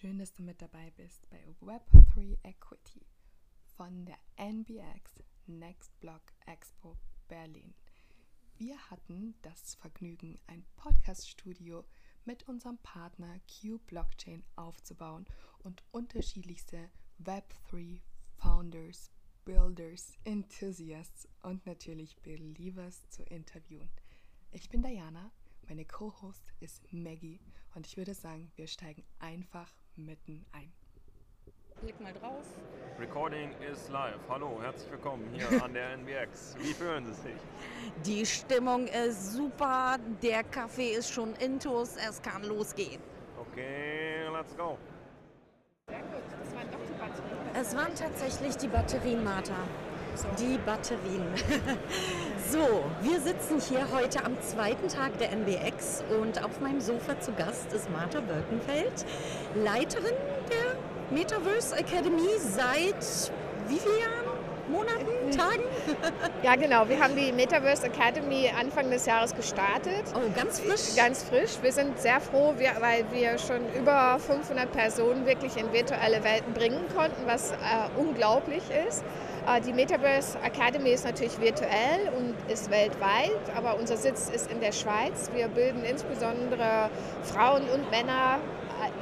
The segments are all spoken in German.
Schön, dass du mit dabei bist bei Web3 Equity von der NBX Next Block Expo Berlin. Wir hatten das Vergnügen, ein Podcast-Studio mit unserem Partner Q Blockchain aufzubauen und unterschiedlichste Web3 Founders, Builders, Enthusiasts und natürlich Believers zu interviewen. Ich bin Diana, meine Co-Host ist Maggie und ich würde sagen, wir steigen einfach mitten ein. Klick mal drauf. Recording is live. Hallo, herzlich willkommen hier an der NBX. Wie fühlen Sie sich? Die Stimmung ist super, der Kaffee ist schon intus, es kann losgehen. Okay, let's go. Sehr gut, das waren doch die Batterien. Es waren tatsächlich die Batterien, Martha. Die Batterien. so, wir sitzen hier heute am zweiten Tag der NBX und auf meinem Sofa zu Gast ist Martha Birkenfeld, Leiterin der Metaverse Academy seit wie vielen Jahren? Monaten? Tagen? Ja, genau. Wir haben die Metaverse Academy Anfang des Jahres gestartet. Oh, ganz frisch? Ganz frisch. Wir sind sehr froh, weil wir schon über 500 Personen wirklich in virtuelle Welten bringen konnten, was äh, unglaublich ist. Äh, die Metaverse Academy ist natürlich virtuell und ist weltweit, aber unser Sitz ist in der Schweiz. Wir bilden insbesondere Frauen und Männer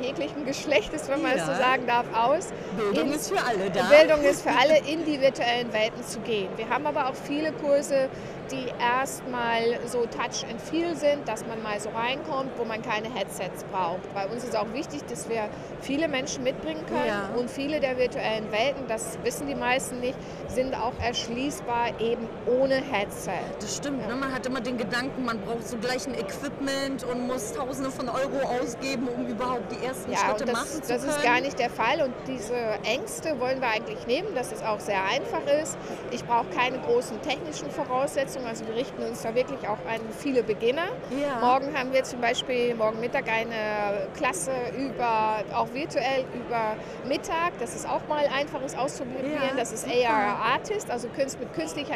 jeglichen Geschlechtes, wenn man es so sagen darf, aus. Bildung in, ist für alle da. Bildung ist für alle, in die virtuellen Welten zu gehen. Wir haben aber auch viele Kurse, die erstmal so Touch and Feel sind, dass man mal so reinkommt, wo man keine Headsets braucht. Bei uns ist auch wichtig, dass wir viele Menschen mitbringen können Ja. und viele der virtuellen Welten, das wissen die meisten nicht, sind auch erschließbar eben ohne Headset. Das stimmt, ne? man hat immer den Gedanken, man braucht so gleich ein Equipment und muss Tausende von Euro ausgeben, um überhaupt die ersten Ja, Schritte das, machen zu das können. ist gar nicht der Fall und diese Ängste wollen wir eigentlich nehmen, dass es auch sehr einfach ist. Ich brauche keine großen technischen Voraussetzungen, also wir richten uns da wirklich auch an viele Beginner. Ja. Morgen haben wir zum Beispiel morgen Mittag eine Klasse über, auch virtuell über Mittag. Das ist auch mal einfaches auszuprobieren. Ja, das ist. AR Artist, also Künst mit künstlicher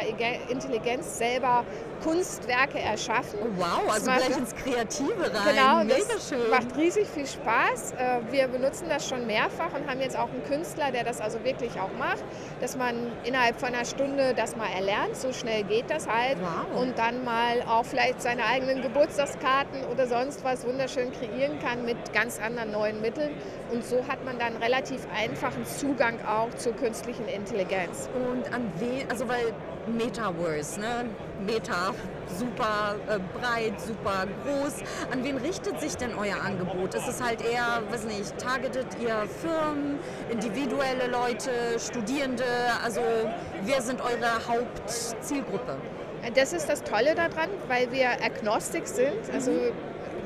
Intelligenz selber Kunstwerke erschaffen. Oh, wow, also macht- gleich ins Kreative rein. Genau, Mega das schön. macht riesig viel Spaß. Äh, Wir benutzen das schon mehrfach und haben jetzt auch einen Künstler, der das also wirklich auch macht, dass man innerhalb von einer Stunde das mal erlernt. So schnell geht das halt. Wow. Und dann mal auch vielleicht seine eigenen Geburtstagskarten oder sonst was wunderschön kreieren kann mit ganz anderen neuen Mitteln. Und so hat man dann relativ einfachen Zugang auch zur künstlichen Intelligenz. Und an wen, also weil Metaverse, ne? Meta, super äh, breit, super groß. An wen richtet sich denn euer Angebot? Ist es halt eher, weiß nicht, targetet ihr Firmen, individuelle Leute, Studierende? Also wer sind eure Hauptzielgruppe? Das ist das Tolle daran, weil wir agnostic sind. Also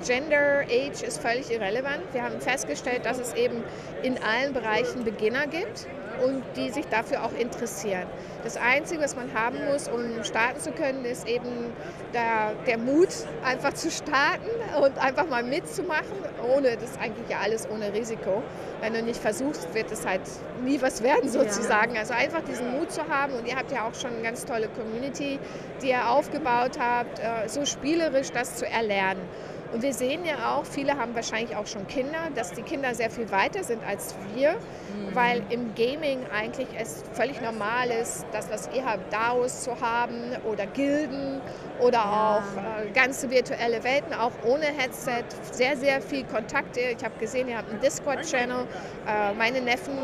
Gender, Age ist völlig irrelevant. Wir haben festgestellt, dass es eben in allen Bereichen Beginner gibt und die sich dafür auch interessieren. Das Einzige, was man haben muss, um starten zu können, ist eben der, der Mut, einfach zu starten und einfach mal mitzumachen. Ohne, das ist eigentlich ja alles ohne Risiko. Wenn du nicht versuchst, wird es halt nie was werden sozusagen. Also einfach diesen Mut zu haben und ihr habt ja auch schon eine ganz tolle Community, die ihr aufgebaut habt, äh, so spielerisch das zu erlernen. Und wir sehen ja auch, viele haben wahrscheinlich auch schon Kinder, dass die Kinder sehr viel weiter sind als wir, weil im Gaming eigentlich es völlig normal ist, das, was ihr habt, DAOs zu haben oder Gilden oder Ja. auch äh, ganze virtuelle Welten, auch ohne Headset, sehr, sehr viel Kontakte. Ich habe gesehen, ihr habt einen Discord-Channel. Äh, meine Neffen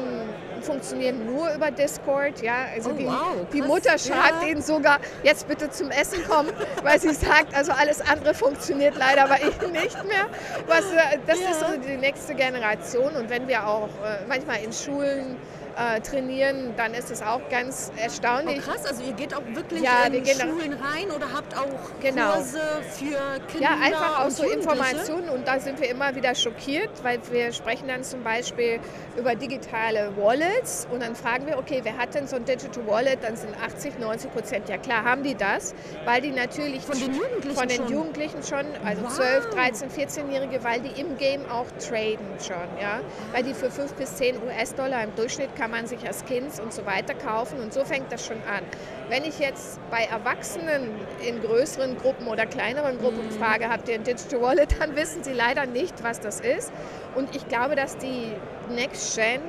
funktionieren nur über Discord. Ja? Also Oh, die, wow, die. Mutter schreibt Ja. ihnen sogar, jetzt bitte zum Essen kommen, weil sie sagt, also alles andere funktioniert leider bei ihnen nicht mehr. Was, äh, das Ja. ist so die nächste Generation. Und wenn wir auch äh, manchmal in Schulen äh, trainieren, dann ist es auch ganz Oh, erstaunlich. krass, also ihr geht auch wirklich Ja, in wir Schulen rein oder habt auch Genau. Kurse für Kinder Ja, einfach auch so? Informationen und da sind wir immer wieder schockiert, weil wir sprechen dann zum Beispiel über digitale Wallets und dann fragen wir, okay, wer hat denn so ein Digital Wallet? Dann sind 80, 90 Prozent, ja klar, haben die das, weil die natürlich Von den Jugendlichen von den schon? Jugendlichen schon, also Wow. 12, 13, 14-Jährige, weil die im Game auch traden schon, ja, weil die für 5 bis 10 US-Dollar im Durchschnitt kann kann man sich als Kind und so weiter kaufen und so fängt das schon an. Wenn ich jetzt bei Erwachsenen in größeren Gruppen oder kleineren Gruppen mhm. frage, habt ihr ein Digital Wallet, dann wissen sie leider nicht, was das ist. Und ich glaube, dass die Next Gen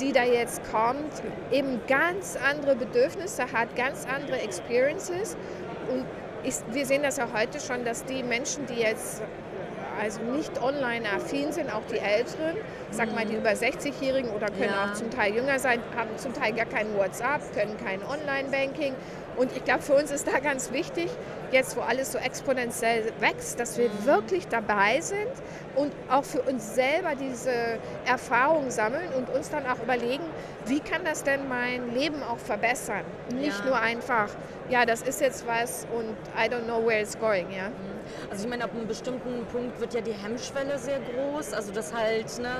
die da jetzt kommt, eben ganz andere Bedürfnisse hat, ganz andere Experiences. Und ich, wir sehen das ja heute schon, dass die Menschen, die jetzt also nicht online affin sind, auch die Älteren, sag mal die mhm. über 60-Jährigen oder können ja. auch zum Teil jünger sein, haben zum Teil gar kein WhatsApp, können kein Online-Banking. Und ich glaube, für uns ist da ganz wichtig, jetzt wo alles so exponentiell wächst, dass wir mhm. wirklich dabei sind und auch für uns selber diese Erfahrung sammeln und uns dann auch überlegen, wie kann das denn mein Leben auch verbessern? Nicht ja. nur einfach, ja, das ist jetzt was und I don't know where it's going, ja. Also ich meine, ab einem bestimmten Punkt wird ja die Hemmschwelle sehr groß. Also dass halt ne,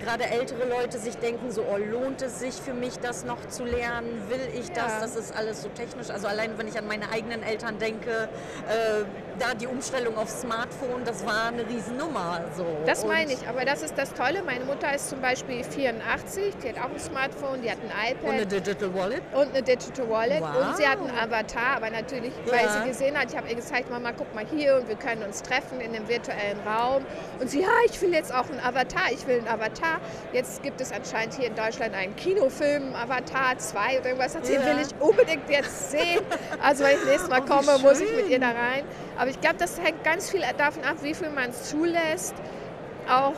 gerade ältere Leute sich denken, so oh, lohnt es sich für mich, das noch zu lernen? Will ich das? Ja. Das ist alles so technisch. Also allein wenn ich an meine eigenen Eltern denke, äh, da die Umstellung auf Smartphone, das war eine Riesennummer. So. Das meine ich, aber das ist das Tolle. Meine Mutter ist zum Beispiel 84, die hat auch ein Smartphone, die hat ein iPad. Und eine Digital Wallet? Und eine Digital Wallet. Wow. Und sie hat einen Avatar, aber natürlich, ja. weil sie gesehen hat, ich habe ihr gezeigt, Mama, guck mal hier und wir können uns treffen in dem virtuellen Raum. Und sie, ja, ich will jetzt auch einen Avatar, ich will einen Avatar. Jetzt gibt es anscheinend hier in Deutschland einen Kinofilm, Avatar 2 oder irgendwas. Den ja. will ich unbedingt jetzt sehen. Also wenn ich nächstes Mal oh, komme, muss ich mit ihr da rein. Aber ich glaube, das hängt ganz viel davon ab, wie viel man zulässt, auch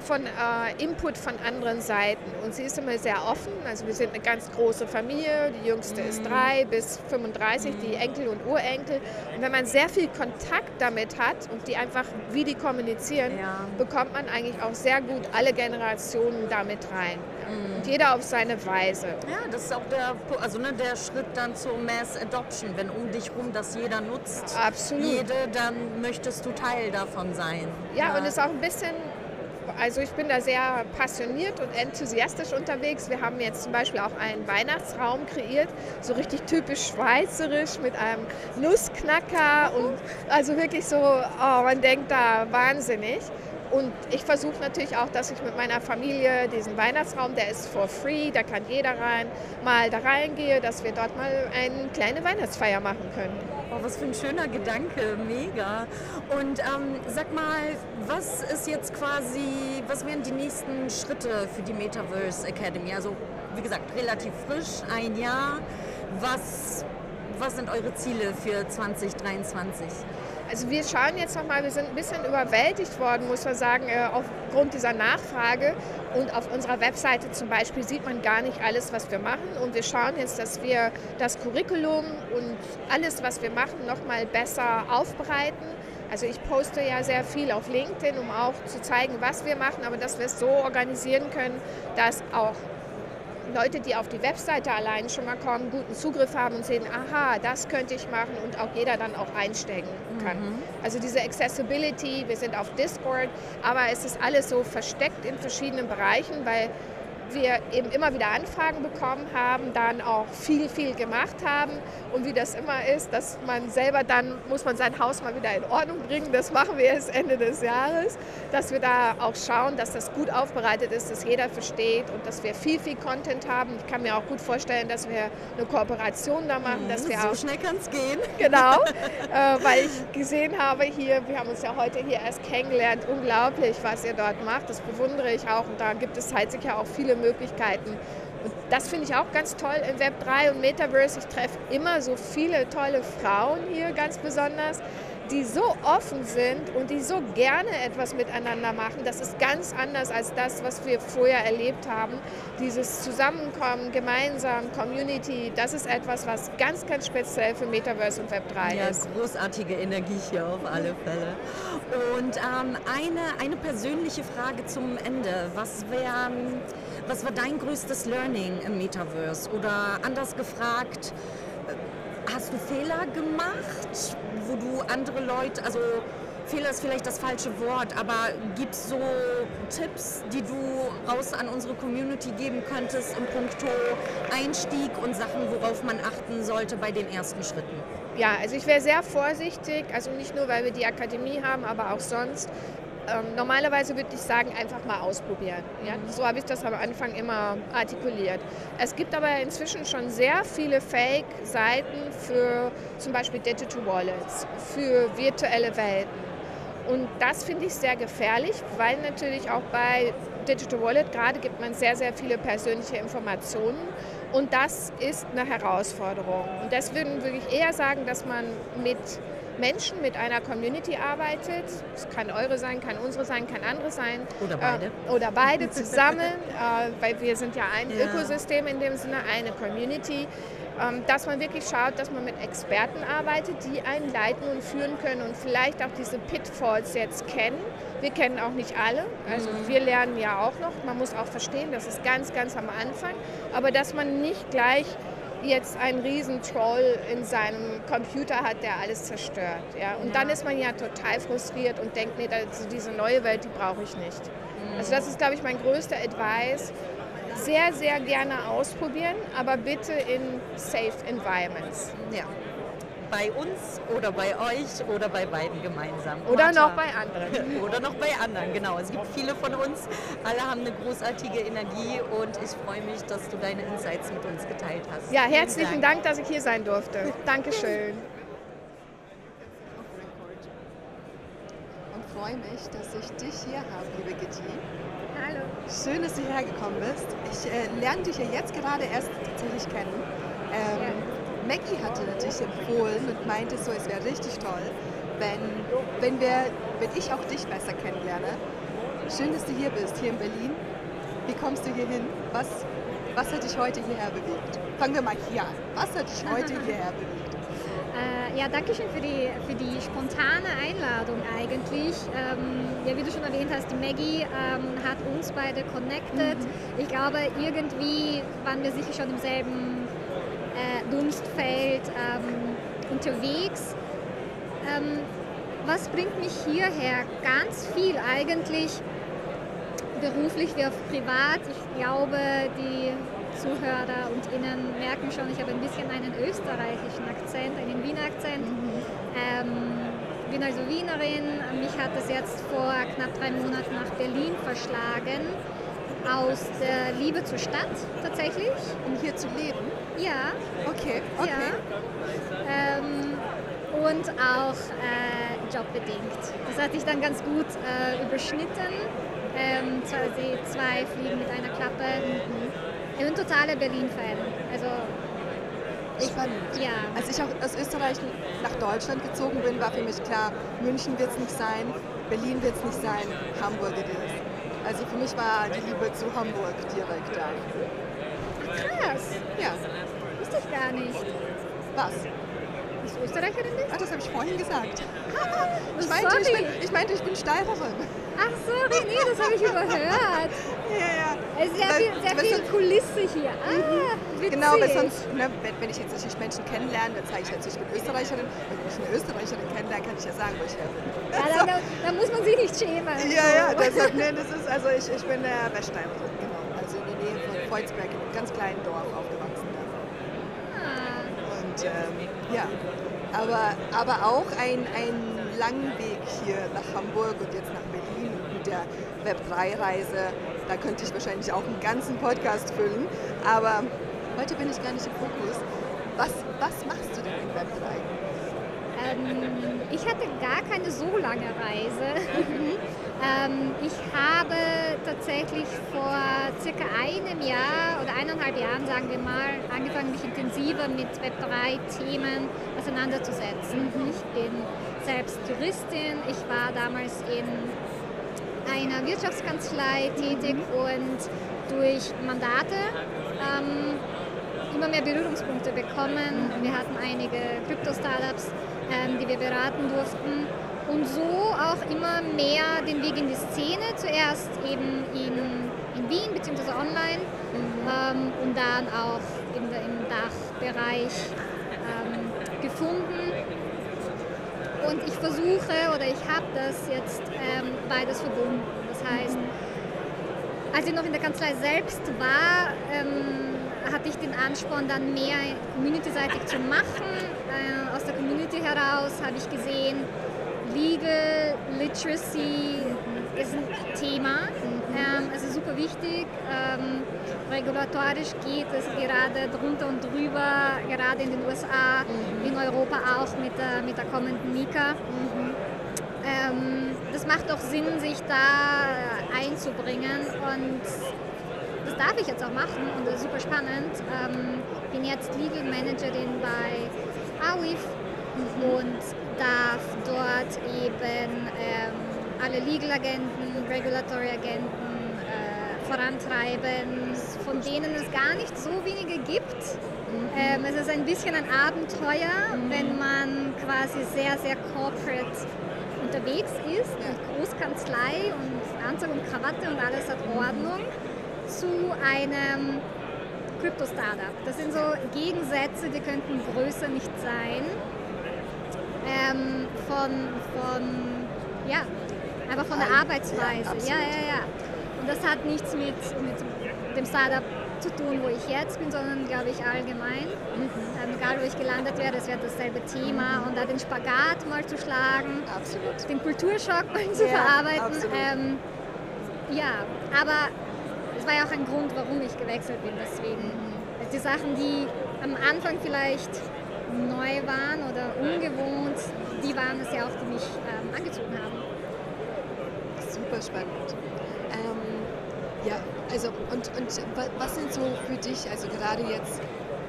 von äh, Input von anderen Seiten. Und sie ist immer sehr offen. Also wir sind eine ganz große Familie. Die jüngste mhm. ist drei bis 35, mhm. die Enkel und Urenkel. Und wenn man sehr viel Kontakt damit hat und die einfach, wie die kommunizieren, ja. bekommt man eigentlich auch sehr gut alle Generationen damit rein. Mhm. Und jeder auf seine Weise. Ja, das ist auch der, also ne, der Schritt dann zur Mass Adoption. Wenn um dich rum das jeder nutzt, Absolut. jede, dann möchtest du Teil davon sein. Ja, ja. und es ist auch ein bisschen also ich bin da sehr passioniert und enthusiastisch unterwegs. Wir haben jetzt zum Beispiel auch einen Weihnachtsraum kreiert, so richtig typisch schweizerisch mit einem Nussknacker und also wirklich so, oh, man denkt da wahnsinnig. Und ich versuche natürlich auch, dass ich mit meiner Familie diesen Weihnachtsraum, der ist for free, da kann jeder rein, mal da reingehe, dass wir dort mal eine kleine Weihnachtsfeier machen können. Oh, was für ein schöner Gedanke, mega. Und ähm, sag mal, was ist jetzt quasi, was wären die nächsten Schritte für die Metaverse Academy? Also wie gesagt, relativ frisch, ein Jahr. Was, was sind eure Ziele für 2023? Also wir schauen jetzt nochmal, wir sind ein bisschen überwältigt worden, muss man sagen, äh, aufgrund dieser Nachfrage. Und auf unserer Webseite zum Beispiel sieht man gar nicht alles, was wir machen. Und wir schauen jetzt, dass wir das Curriculum und alles, was wir machen, nochmal besser aufbereiten. Also ich poste ja sehr viel auf LinkedIn, um auch zu zeigen, was wir machen, aber dass wir es so organisieren können, dass auch Leute, die auf die Webseite allein schon mal kommen, guten Zugriff haben und sehen, aha, das könnte ich machen und auch jeder dann auch einsteigen kann. Mhm. Also diese Accessibility, wir sind auf Discord, aber es ist alles so versteckt in verschiedenen Bereichen, weil wir eben immer wieder Anfragen bekommen haben, dann auch viel, viel gemacht haben. Und wie das immer ist, dass man selber dann, muss man sein Haus mal wieder in Ordnung bringen. Das machen wir jetzt Ende des Jahres, dass wir da auch schauen, dass das gut aufbereitet ist, dass jeder versteht und dass wir viel, viel Content haben. Ich kann mir auch gut vorstellen, dass wir eine Kooperation da machen. Dass wir so auch, schnell kann es gehen. Genau, äh, weil ich gesehen habe hier, wir haben uns ja heute hier erst kennengelernt, unglaublich, was ihr dort macht. Das bewundere ich auch und da gibt es halt sicher auch viele Möglichkeiten. Und das finde ich auch ganz toll im Web 3 und Metaverse. Ich treffe immer so viele tolle Frauen hier ganz besonders, die so offen sind und die so gerne etwas miteinander machen. Das ist ganz anders als das, was wir vorher erlebt haben. Dieses Zusammenkommen, gemeinsam, Community, das ist etwas, was ganz, ganz speziell für Metaverse und Web 3 ja, ist. großartige Energie hier auf alle Fälle. Und ähm, eine, eine persönliche Frage zum Ende. Was wäre was war dein größtes Learning im Metaverse? Oder anders gefragt, hast du Fehler gemacht, wo du andere Leute, also Fehler ist vielleicht das falsche Wort, aber gibt es so Tipps, die du raus an unsere Community geben könntest im Punkto Einstieg und Sachen, worauf man achten sollte bei den ersten Schritten? Ja, also ich wäre sehr vorsichtig, also nicht nur, weil wir die Akademie haben, aber auch sonst ähm, normalerweise würde ich sagen, einfach mal ausprobieren. Ja? Mhm. So habe ich das am Anfang immer artikuliert. Es gibt aber inzwischen schon sehr viele Fake-Seiten für zum Beispiel Digital Wallets, für virtuelle Welten. Und das finde ich sehr gefährlich, weil natürlich auch bei Digital Wallet gerade gibt man sehr, sehr viele persönliche Informationen und das ist eine Herausforderung. Und deswegen würde ich eher sagen, dass man mit Menschen, mit einer Community arbeitet. Es kann eure sein, kann unsere sein, kann andere sein. Oder beide. Äh, oder beide zusammen, äh, weil wir sind ja ein Ja. Ökosystem in dem Sinne, eine Community. Ähm, dass man wirklich schaut, dass man mit Experten arbeitet, die einen leiten und führen können und vielleicht auch diese Pitfalls jetzt kennen. Wir kennen auch nicht alle, also Mhm. wir lernen ja auch noch. Man muss auch verstehen, das ist ganz, ganz am Anfang, aber dass man nicht gleich jetzt einen riesen Troll in seinem Computer hat, der alles zerstört. Ja? Und dann ist man ja total frustriert und denkt, nee, also diese neue Welt, die brauche ich nicht. Also das ist, glaube ich, mein größter Advice. Sehr, sehr gerne ausprobieren, aber bitte in safe environments. Ja. Bei uns oder bei euch oder bei beiden gemeinsam. Oder Martha. noch bei anderen. Oder noch bei anderen, genau. Es gibt viele von uns. Alle haben eine großartige Energie und ich freue mich, dass du deine Insights mit uns geteilt hast. Ja, herzlichen Dank, dass ich hier sein durfte. Dankeschön. und freue mich, dass ich dich hier habe, liebe Gitti. Hallo. Schön, dass du hierher gekommen bist. Ich äh, lerne dich ja jetzt gerade erst tatsächlich kennen. Ähm, Maggie hatte dich empfohlen und meinte so, es wäre richtig toll, wenn, wenn, wir, wenn ich auch dich besser kennenlerne. Schön, dass du hier bist, hier in Berlin. Wie kommst du hier hin? Was, was hat dich heute hierher bewegt? Fangen wir mal hier an. Was hat dich heute hierher bewegt? Äh, ja, danke schön für die, für die spontane Einladung eigentlich. Ähm, ja, wie du schon erwähnt hast, die Maggie ähm, hat uns beide connected. Ich glaube, irgendwie waren wir sicher schon im selben äh, Dunstfeld ähm, unterwegs. Ähm, was bringt mich hierher? Ganz viel eigentlich, beruflich wie auch privat. Ich glaube, die Zuhörer und Innen merken schon, ich habe ein bisschen einen österreichischen Akzent, einen Wiener Akzent. Ähm, bin also Wienerin. Mich hat es jetzt vor knapp drei Monaten nach Berlin verschlagen. Aus der Liebe zur Stadt tatsächlich. Um hier zu leben? Ja, Okay, okay. ja. Ähm, und auch äh, jobbedingt. Das hat sich dann ganz gut äh, überschnitten. Ähm, quasi zwei Fliegen mit einer Klappe. Ich bin totaler Berlin-Fan. Also, Spannend. ja. Als ich auch aus Österreich nach Deutschland gezogen bin, war für mich klar, München wird es nicht sein, Berlin wird es nicht sein, Hamburg it is. Also für mich war die Liebe zu Hamburg direkt da. Krass. Ja, Wusste ich gar nicht. was? Dass du Österreicherin bist? Ah, das habe ich vorhin gesagt. Ich meinte, ich bin, ich, meinte, ich bin Steirerin. Ach sorry, nee, das habe ich überhört. Ja, ja. Es ist sehr Weil- viel, sehr viel sonst- Kulisse hier. Ah, witzig. Genau, weil sonst, ne, wenn, ich jetzt natürlich Menschen kennenlerne, dann zeige ich natürlich, ich bin Österreicherin. Und wenn ich eine Österreicherin kennenlerne, kann ich ja sagen, wo ich her bin. Ja, da, da, da muss man sich nicht schämen. Ja, ja, deshalb, ne, das ist, also ich, ich bin der Weststeirerin, genau. Also in der Nähe von Kreuzberg, in einem ganz kleinen Dorf aufgewachsen. Ja. Ah, Und ähm, ja, aber, aber auch ein, einen langen Weg hier nach Hamburg und jetzt nach Berlin mit der Web3-Reise. Da könnte ich wahrscheinlich auch einen ganzen Podcast füllen. Aber heute bin ich gar nicht im Fokus. Was, was machst du denn in Web3? ähm, ich hatte gar keine so lange Reise. Ähm, ich habe tatsächlich vor circa einem Jahr oder eineinhalb Jahren, sagen wir mal, angefangen, mich intensiver mit Web3-Themen auseinanderzusetzen. Ich bin selbst Juristin. Ich war damals in einer Wirtschaftskanzlei tätig und durch Mandate ähm, immer mehr Berührungspunkte bekommen. Wir hatten einige Krypto-Startups, ähm, die wir beraten durften und so auch immer mehr den Weg in die Szene, zuerst eben in, in Wien bzw. online ähm, und dann auch der, im Dachbereich ähm, gefunden. Und ich versuche oder ich habe das jetzt ähm, beides verbunden. Das heißt, als ich noch in der Kanzlei selbst war, ähm, hatte ich den Ansporn, dann mehr community-seitig zu machen. Äh, aus der Community heraus habe ich gesehen, Legal Literacy ist ein Thema. Ähm, es ist super wichtig. Ähm, regulatorisch geht es gerade drunter und drüber, gerade in den USA, in Europa auch mit der, mit der kommenden Mika. Ähm, das macht doch Sinn, sich da einzubringen und das darf ich jetzt auch machen und das ist super spannend. Ähm, bin jetzt Legal Managerin bei AWIF und darf dort eben ähm, alle Legal-Agenten, Regulatory-Agenten äh, vorantreiben, von denen es gar nicht so wenige gibt. Ähm, es ist ein bisschen ein Abenteuer, wenn man quasi sehr, sehr corporate unterwegs ist und Großkanzlei und Anzug und Krawatte und alles hat Ordnung zu einem Krypto-Startup. Das sind so Gegensätze, die könnten größer nicht sein. Ähm, von, von, ja, einfach von der Arbeitsweise. Ja, ja, ja. Und das hat nichts mit, mit dem Startup zu tun, wo ich jetzt bin, sondern glaube ich allgemein. Ähm, egal wo ich gelandet wäre, es wäre dasselbe Thema. Und da den Spagat mal zu schlagen, Absolut. den Kulturschock mal zu Ja, verarbeiten. Ähm, ja, aber es war ja auch ein Grund, warum ich gewechselt bin. Deswegen die Sachen, die am Anfang vielleicht neu waren oder ungewohnt, die waren es ja auch, die mich ähm, angezogen haben. Super spannend. Ähm, ja, also und, und wa- was sind so für dich, also gerade jetzt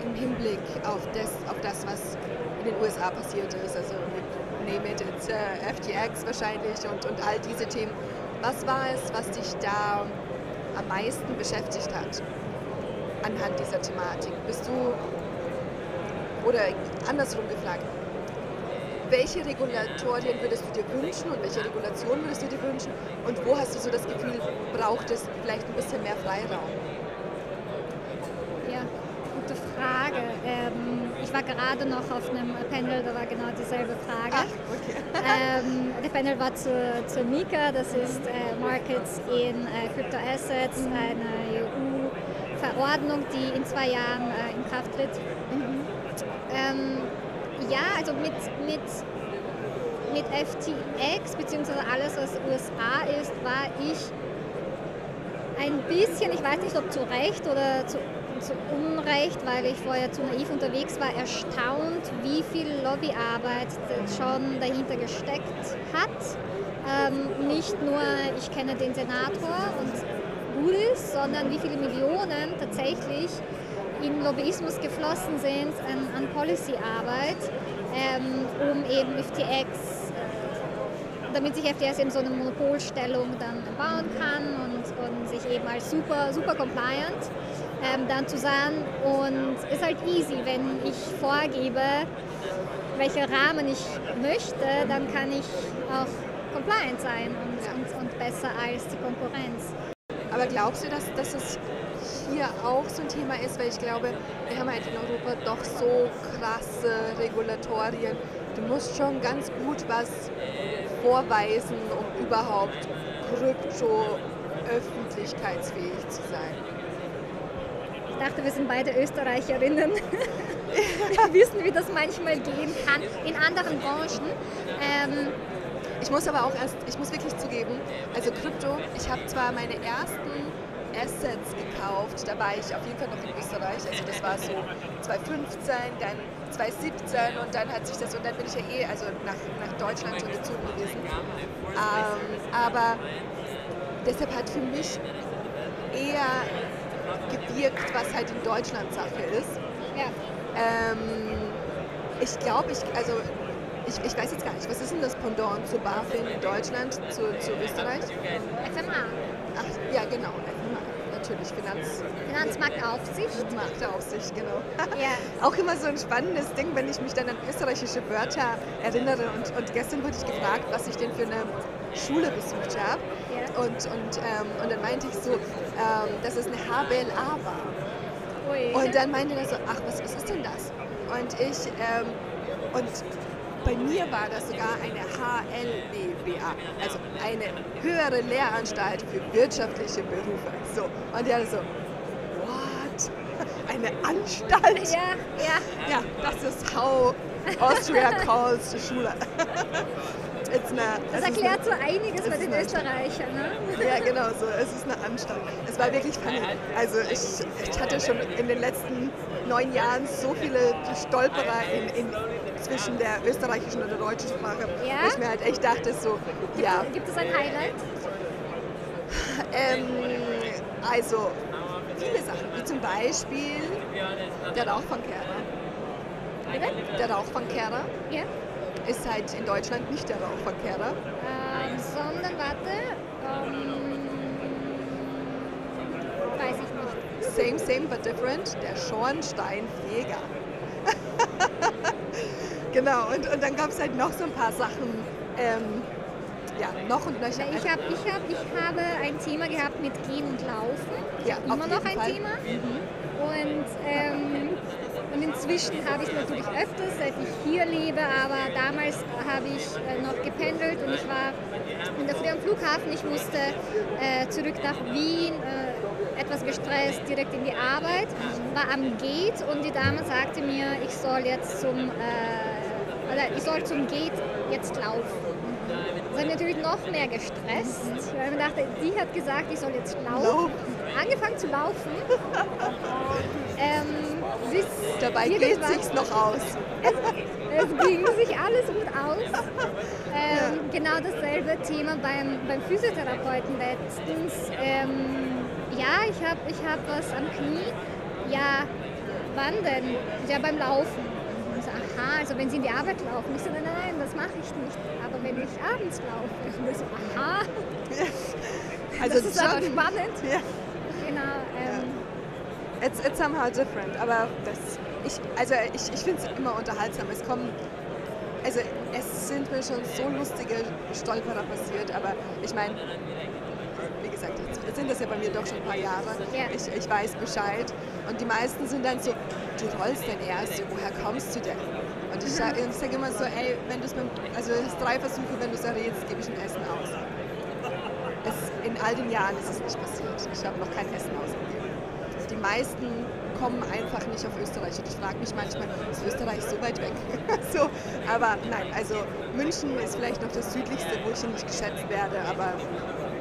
im Hinblick auf das, auf das, was in den USA passiert ist, also mit Name it, it's, äh, FTX wahrscheinlich und, und all diese Themen. Was war es, was dich da am meisten beschäftigt hat anhand dieser Thematik? Bist du, oder andersrum gefragt, welche Regulatorien würdest du dir wünschen und welche Regulation würdest du dir wünschen und wo hast du so das Gefühl, braucht es vielleicht ein bisschen mehr Freiraum? Ja, gute Frage. Ähm, ich war gerade noch auf einem Panel, da war genau dieselbe Frage. okay. Ähm, der Panel war zur, zur MiCA, das ist äh, Markets in äh, Crypto Assets, eine EU-Verordnung, die in zwei Jahren äh, in Kraft tritt. Ähm, ja, also mit, mit, mit FTX, beziehungsweise alles, was USA ist, war ich ein bisschen, ich weiß nicht, ob zu Recht oder zu, zu Unrecht, weil ich vorher zu naiv unterwegs war, erstaunt, wie viel Lobbyarbeit schon dahinter gesteckt hat. Ähm, nicht nur, ich kenne den Senator und ist, sondern wie viele Millionen tatsächlich in Lobbyismus geflossen sind an, an Policyarbeit, ähm, um eben FTX damit sich FTS eben so eine Monopolstellung dann bauen kann und, und sich eben als super, super compliant ähm, dann zu sein. Und ist halt easy, wenn ich vorgebe, welcher Rahmen ich möchte, dann kann ich auch compliant sein und, und, und besser als die Konkurrenz. Aber glaubst du, dass, dass es hier auch so ein Thema ist? Weil ich glaube, wir haben halt in Europa doch so krasse Regulatorien. Du musst schon ganz gut was vorweisen, um überhaupt krypto öffentlichkeitsfähig zu sein. Ich dachte, wir sind beide Österreicherinnen. wir wissen, wie das manchmal gehen kann in anderen Branchen. Ähm, Ich muss aber auch erst, ich muss wirklich zugeben, also Krypto, ich habe zwar meine ersten Assets gekauft, da war ich auf jeden Fall noch in Österreich, also das war so 2015, dann 2017 und dann hat sich das, und dann bin ich ja eh also nach, nach Deutschland schon gezogen gewesen. Ähm, aber deshalb hat für mich eher gewirkt, was halt in Deutschland Sache ist. ja. Ähm, ich glaube, ich, also ich, ich weiß jetzt gar nicht, was ist denn das Pendant zu BaFin in Deutschland, zu, zu Österreich? FMA, Ach, ja, genau, FMA, natürlich, Finanz, Finanzmarktaufsicht. Marktaufsicht, genau. Ja. Auch immer so ein spannendes Ding, wenn ich mich dann an österreichische Wörter erinnere. Und, und gestern wurde ich gefragt, was ich denn für eine Schule besucht habe. Ja. Und, und, ähm, und dann meinte ich so, ähm, dass es eine HBLA war. Ui. Und dann meinte er so, ach, was, was ist denn das? Und ich, ähm, und bei mir war das sogar eine HLBBA, also eine höhere Lehranstalt für wirtschaftliche Berufe. So, und der so, what? Eine Anstalt? Ja, ja. Ja, das ist how Austria calls Schule. it's eine, Das erklärt eine, so einiges es bei den Österreichern. Ne? Ja, genau so. Es ist eine Anstalt. Es war wirklich funny. Also ich, ich hatte schon in den letzten neun Jahren so viele Stolperer in, in, zwischen der österreichischen und der deutschen Sprache, Ja? wo ich mir halt echt dachte, so, ja, Gibt es ein Highlight? ähm, also viele Sachen, wie zum Beispiel der Rauch von. Bitte? Der Rauch von Ja. ist halt in Deutschland nicht der Rauch von. Ähm, sondern, warte. Ähm, weiß ich nicht. Same, same, but different. Der Schornsteinfeger. Genau, und, und dann gab es halt noch so ein paar Sachen. Ähm, ja, noch und nöcher. Ich, hab, ich, hab, ich habe ein Thema gehabt mit Gehen und Laufen. Ja, Immer noch ein Fall. Thema. Und, ähm, und inzwischen habe ich es natürlich öfters, seit ich hier lebe, aber damals habe ich äh, noch gependelt und ich war in der Früh am Flughafen. Ich musste äh, zurück nach Wien, äh, etwas gestresst, direkt in die Arbeit, war am Gate und die Dame sagte mir, ich soll jetzt zum, äh, oder ich soll zum Gate jetzt laufen. Mich natürlich noch mehr gestresst, weil mir dachte, die hat gesagt, ich soll jetzt laufen. Angefangen zu laufen. ähm, bis Dabei geht sich's noch aus. es ging sich alles gut aus. Ähm, Genau dasselbe Thema beim, beim Physiotherapeuten letztens. Ähm, ja, ich habe ich hab was am Knie. Ja, wann denn? Ja, beim Laufen. Aha, also wenn Sie in die Arbeit laufen. Ich so, nein, nein, das mache ich nicht. Aber wenn ich abends laufe. Ich so, aha, Also das ist aber schon- spannend. Ja. Genau. Ähm, It's, it's somehow different, aber das, ich, also ich, ich finde es immer unterhaltsam. Es kommen, also es sind mir schon so lustige Stolperer passiert, aber ich meine, wie gesagt, jetzt sind das ja bei mir doch schon ein paar Jahre. Ja. Ich, ich weiß Bescheid und die meisten sind dann so, du rollst denn erst, woher kommst du denn? Und ich, sage sag immer so, ey, wenn du es mit, also es ist drei Versuche, wenn du es errätst, gebe ich ein Essen aus. Es, in all den Jahren ist es nicht passiert. Ich habe noch kein Essen ausgegeben. Die meisten kommen einfach nicht auf Österreich. Und ich frage mich manchmal, ist Österreich so weit weg? so, aber nein, also München ist vielleicht noch das südlichste, wo ich nicht geschätzt werde. Aber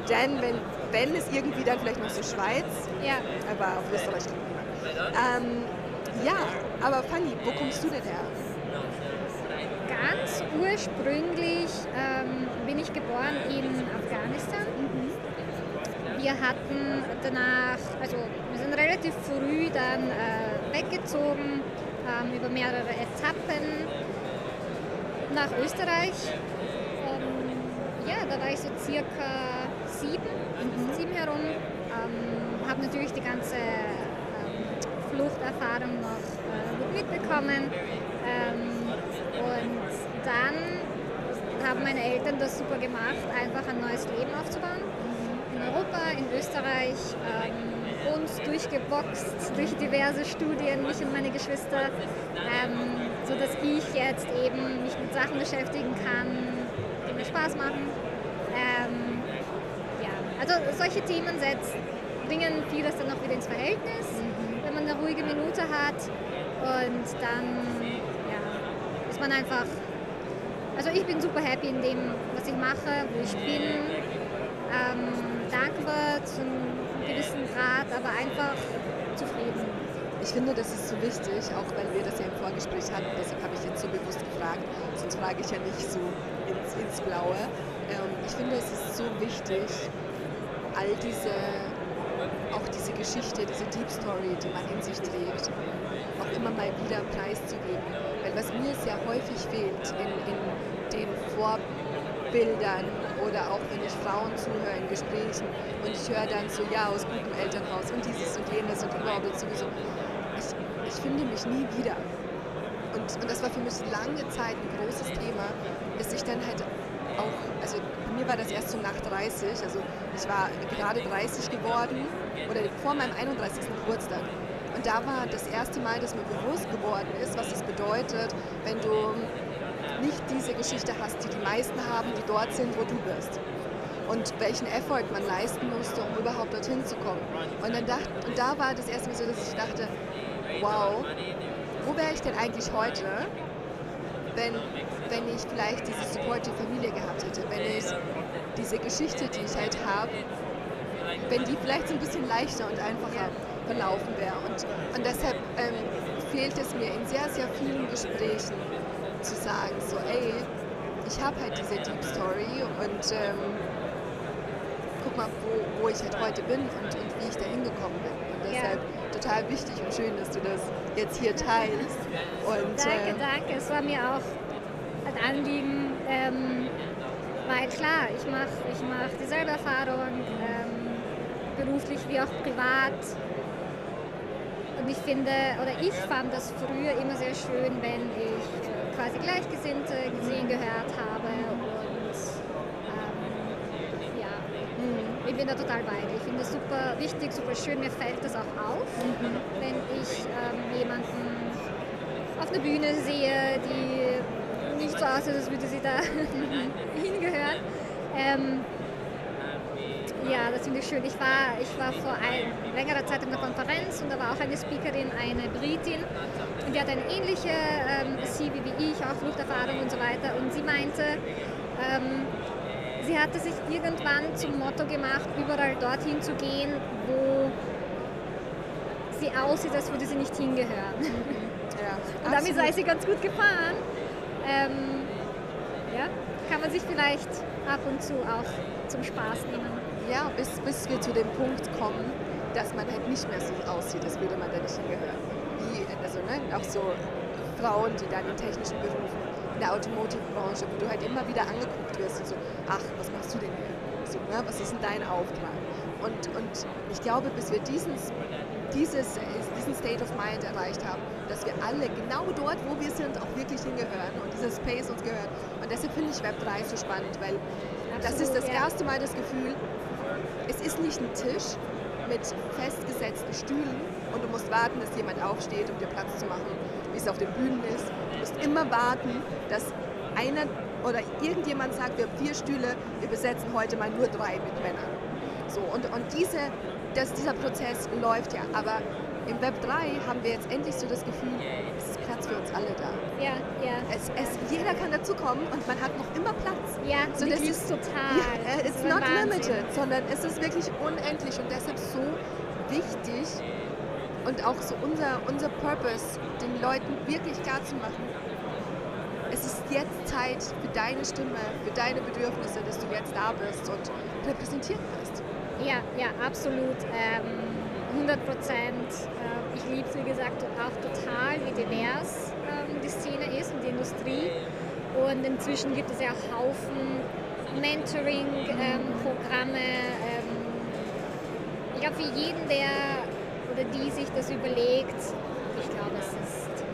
dann, wenn, wenn es irgendwie dann vielleicht noch so Schweiz, ja. aber auf Österreich kommt niemand. Ähm, ja, aber Fanny, wo kommst du denn her? Ursprünglich ähm, bin ich geboren in Afghanistan. Wir hatten danach, also wir sind relativ früh dann äh, weggezogen ähm, über mehrere Etappen nach Österreich. Ähm, ja, da war ich so circa sieben, sieben herum. Ähm, habe natürlich die ganze ähm, Fluchterfahrung noch äh, gut mitbekommen. Ähm, und dann haben meine Eltern das super gemacht, einfach ein neues Leben aufzubauen. In Europa, in Österreich, ähm, uns durchgeboxt durch diverse Studien, mich und meine Geschwister, ähm, sodass ich jetzt eben mich mit Sachen beschäftigen kann, die mir Spaß machen. Ähm, ja, also solche Themen setzt, bringen vieles dann auch wieder ins Verhältnis, wenn man eine ruhige Minute hat und dann ja, ist man einfach, also ich bin super happy in dem, was ich mache, wo ich bin, ähm, dankbar zum gewissen Grad, aber einfach zufrieden. Ich finde, das ist so wichtig, auch weil wir das ja im Vorgespräch hatten, deshalb habe ich jetzt so bewusst gefragt, sonst frage ich ja nicht so ins, ins Blaue. Ähm, ich finde, es ist so wichtig, all diese, auch diese Geschichte, diese Deep Story, die man in sich trägt, auch immer mal wieder preiszugeben. Was mir sehr häufig fehlt in, in den Vorbildern oder auch wenn ich Frauen zuhöre in Gesprächen und ich höre dann so, ja, aus gutem Elternhaus und dieses und jenes und überhaupt und sowieso. Ich, ich finde mich nie wieder. Und, und das war für mich lange Zeit ein großes Thema, bis ich dann halt auch, also bei mir war das erst so nach 30, also ich war gerade 30 geworden oder vor meinem 31. Geburtstag. Und da war das erste Mal, dass mir bewusst geworden ist, was es bedeutet, wenn du nicht diese Geschichte hast, die die meisten haben, die dort sind, wo du bist. Und welchen Effort man leisten musste, um überhaupt dorthin zu kommen. Und, dann dacht, und da war das erste Mal so, dass ich dachte, wow, wo wäre ich denn eigentlich heute, wenn wenn ich vielleicht diese supportive Familie gehabt hätte, wenn ich diese Geschichte, die ich halt habe, wenn die vielleicht so ein bisschen leichter und einfacher verlaufen wäre. Und, und deshalb ähm, fehlt es mir in sehr, sehr vielen Gesprächen zu sagen, so, ey, ich habe halt diese Deep Story und ähm, guck mal, wo, wo ich halt heute bin und, und wie ich da hingekommen bin. Und deshalb ja. total wichtig und schön, dass du das jetzt hier teilst. Und, danke, äh, danke. Es war mir auch ein Anliegen, ähm, weil klar, ich mache ich mach dieselbe Erfahrung, ähm, beruflich wie auch privat. Ich finde, oder ich fand das früher immer sehr schön, wenn ich quasi Gleichgesinnte gesehen, gehört habe. Und ähm, ja, mhm. ich bin da total bei. Ich finde das super wichtig, super schön. Mir fällt das auch auf, mhm. wenn ich ähm, jemanden auf der Bühne sehe, die nicht so aussieht, als würde sie da hingehören. Ähm, ja, das finde ich schön. Ich war, ich war vor ein, längerer Zeit in der Konferenz und da war auch eine Speakerin, eine Britin, und die hat eine ähnliche ähm, CV wie ich, auch Fluchterfahrung und so weiter. Und sie meinte, ähm, sie hatte sich irgendwann zum Motto gemacht, überall dorthin zu gehen, wo sie aussieht, als würde sie nicht hingehören. Ja, und damit sei sie ganz gut gefahren. Ähm, ja, kann man sich vielleicht ab und zu auch zum Spaß nehmen ja, bis, bis wir zu dem Punkt kommen, dass man halt nicht mehr so aussieht, als würde man da nicht hingehören. Wie, also ne, auch so Frauen, die dann in technischen Berufen, in der Automotive-Branche, wo du halt immer wieder angeguckt wirst und so, ach, was machst du denn hier? So, ne, was ist denn dein Auftrag? Und, und ich glaube, bis wir diesen, dieses, diesen State of Mind erreicht haben, dass wir alle genau dort, wo wir sind, auch wirklich hingehören und dieser Space uns gehört. Und deshalb finde ich Web 3 so spannend, weil Absolut, das ist das ja. erste Mal das Gefühl, es ist nicht ein Tisch mit festgesetzten Stühlen und du musst warten, dass jemand aufsteht, um dir Platz zu machen, wie es auf den Bühnen ist. Du musst immer warten, dass einer oder irgendjemand sagt, wir haben vier Stühle, wir besetzen heute mal nur drei mit Männern. So, und, und diese, das, dieser Prozess läuft ja, aber im Web 3 haben wir jetzt endlich so das Gefühl, es ist für uns alle da. Ja, ja. Es, es, jeder kann dazukommen und man hat noch immer Platz. Ja, so das ist total. Ja, äh, it's not Wahnsinn. limited, sondern es ist wirklich unendlich und deshalb so wichtig und auch so unser, unser Purpose, den Leuten wirklich klar zu machen. Es ist jetzt Zeit für deine Stimme, für deine Bedürfnisse, dass du jetzt da bist und repräsentiert wirst. Ja, ja, absolut. Ähm 100 Prozent. Äh, ich liebe es, wie gesagt, auch total, wie divers ähm, die Szene ist und die Industrie. Und inzwischen gibt es ja auch Haufen Mentoring-Programme. Ähm, ich glaube, für jeden, der oder die sich das überlegt, ich glaube, es ist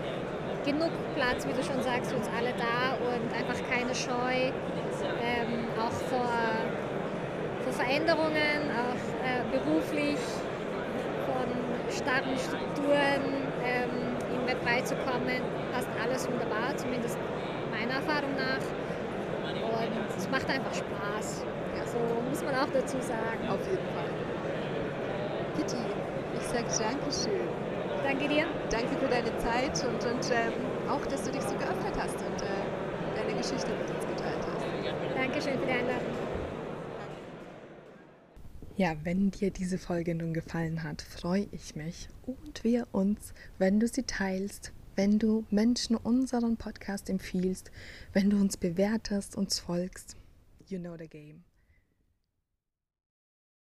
genug Platz, wie du schon sagst, für uns alle da und einfach keine Scheu, ähm, auch vor, vor Veränderungen, auch äh, beruflich starren Strukturen ähm, im Web 3 zu kommen, passt alles wunderbar, zumindest meiner Erfahrung nach. Und es macht einfach Spaß. Ja, so muss man auch dazu sagen. Auf jeden Fall. Kitty, ich sage Dankeschön. Danke dir. Danke für deine Zeit und, und ähm, auch, dass du dich so geöffnet hast und äh, deine Geschichte mit uns geteilt hast. Dankeschön für die Einladung. Ja, wenn dir diese Folge nun gefallen hat, freue ich mich und wir uns, wenn du sie teilst, wenn du Menschen unseren Podcast empfiehlst, wenn du uns bewertest, uns folgst. You know the game.